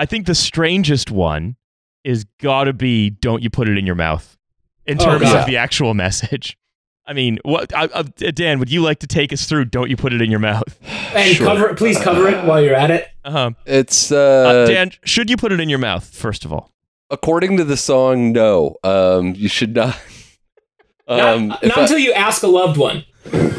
I think the strangest one is gotta be "Don't you put it in your mouth" in Oh, terms God. of the actual message. I mean, what? I, I, Dan, would you like to take us through "Don't you put it in your mouth"? And Sure. cover it, please cover it while you're at it. Uh-huh. It's Uh, uh, Dan, should you put it in your mouth first of all? according to the song, no. Um, you should not. Um, not if not I- until you ask a loved one.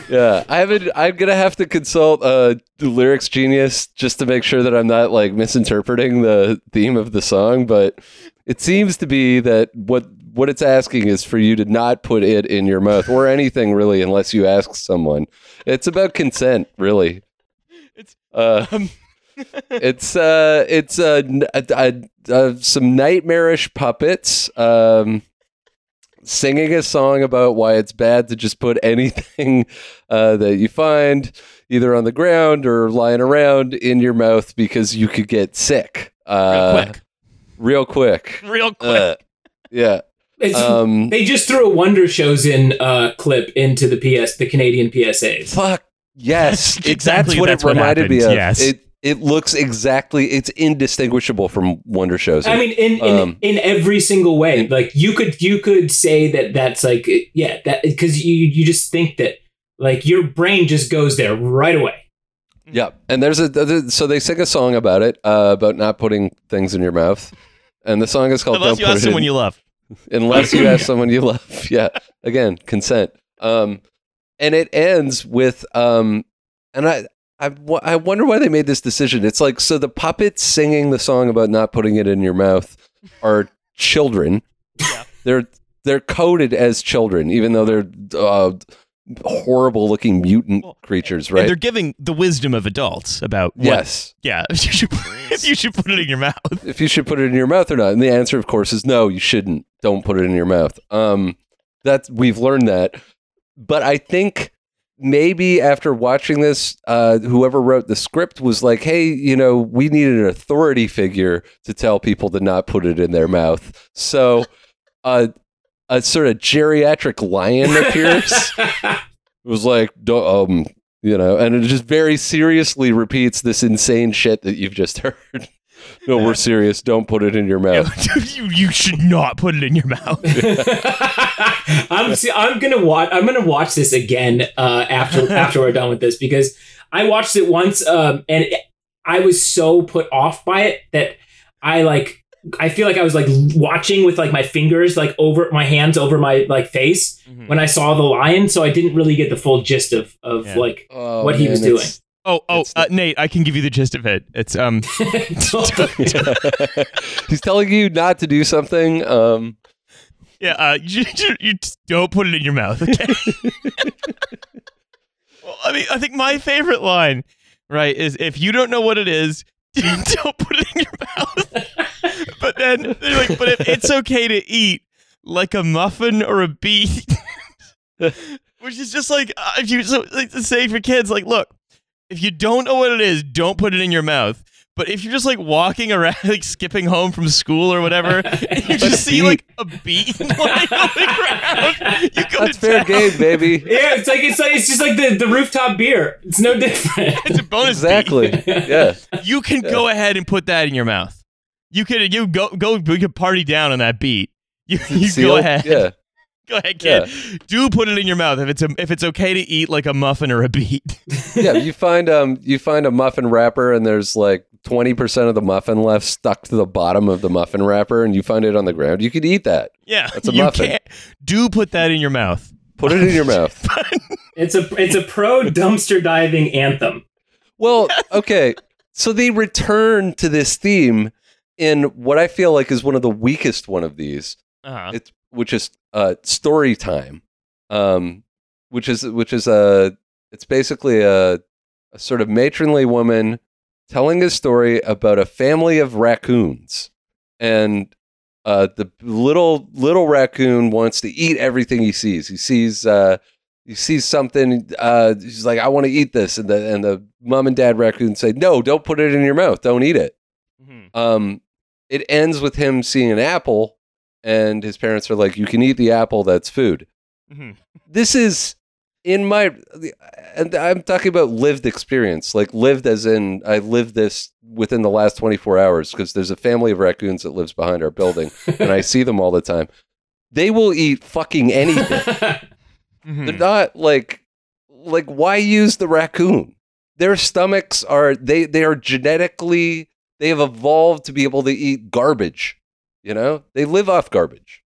Yeah, I haven't. I'm gonna have to consult uh, the lyrics genius just to make sure that I'm not like misinterpreting the theme of the song. But it seems to be that what what it's asking is for you to not put it in your mouth or anything really, unless you ask someone. It's about consent, really. It's- uh, Um, it's uh, it's uh, n- uh, uh, uh, some nightmarish puppets. Um, singing a song about why it's bad to just put anything uh, that you find either on the ground or lying around in your mouth because you could get sick real uh, quick, real quick. real quick. Uh, yeah. Um, they just threw a Wonder Showzen uh, clip into the PS, the Canadian PSAs. fuck yes. That's exactly- that's what that's it what reminded me of. yes. It it looks exactly. It's indistinguishable from Wonder Showzen. I mean, in in, Um, in every single way. Like you could you could say that that's like yeah that because you you just think that like your brain just goes there right away. Yeah, and there's a so they sing a song about it, uh, about not putting things in your mouth, and the song is called Unless "Don't you Put ask It in." someone you love. unless you ask someone you love. Yeah, again, consent. Um, and it ends with um, and I. I, I wonder why they made this decision. It's like so the puppets singing the song about not putting it in your mouth are children. Yeah. They're they're coded as children, even though they're uh, horrible looking mutant Well, creatures, And right? they're giving the wisdom of adults about what, yes. yeah, if you should if you should put it in your mouth. if you should put it in your mouth or not. And the answer, of course, is no, you shouldn't. Don't put it in your mouth. Um, that's we've learned that. But I think maybe after watching this, uh, whoever wrote the script was like, hey, you know, we need an authority figure to tell people to not put it in their mouth. So uh, a sort of geriatric lion appears. It was like, um, you know, and it just very seriously repeats this insane shit that you've just heard. No, we're serious. Don't put it in your mouth. you you should not put it in your mouth. I'm see, I'm gonna watch I'm gonna watch this again uh, after after we're done with this because I watched it once um, and it- I was so put off by it that I like I feel like I was like watching with like my fingers like over my hands over my like face when I saw the lion so I didn't really get the full gist of of Yeah. like Oh, What he was doing. It's- Oh, oh, uh, Nate, I can give you the gist of it. It's um, He's telling you not to do something. Um, yeah, uh, you, you, you don't put it in your mouth. Okay. well, I mean, I think my favorite line, right, is if you don't know what it is, don't put it in your mouth. but then they're like, but if it's okay to eat like a muffin or a beet, which is just like uh, if you so like to say for kids, like, look, if you don't know what it is, don't put it in your mouth. But if you're just like walking around, like skipping home from school or whatever, and you just see like a beet lying on the ground, you go that's to fair town. game, baby. yeah it's like it's like it's just like the, the rooftop beer it's no different It's a bonus beet. Exactly. Yeah. You can go ahead and put that in your mouth. You could you go go we could party down on that beat. You, you Seal? go ahead. Yeah. Go ahead, kid. Do put it in your mouth if it's a, if it's okay to eat like a muffin or a beet. Yeah. You find um you find a muffin wrapper and there's like twenty percent of the muffin left stuck to the bottom of the muffin wrapper and you find it on the ground. You could eat that. Yeah, That's a muffin. can't. Do put that in your mouth. Put it in your mouth. it's a it's a pro dumpster diving anthem Well, okay. So they return to this theme in what I feel like is one of the weakest one of these, Uh-huh. it's which is uh story time. Um which is which is a it's basically a a sort of matronly woman telling a story about a family of raccoons. And uh the little little raccoon wants to eat everything he sees. He sees uh he sees something uh he's like i want to eat this and the and the mom and dad raccoon say no don't put it in your mouth don't eat it Mhm. um it ends with him seeing an apple and his parents are like you can eat the apple that's food Mhm. this is in my and I'm talking about lived experience, like lived as in I lived this within the last 24 hours because there's a family of raccoons that lives behind our building and I see them all the time. They will eat fucking anything. Mhm. They're not like like why use the raccoon? Their stomachs are they they are genetically they have evolved to be able to eat garbage. You know? They live off garbage.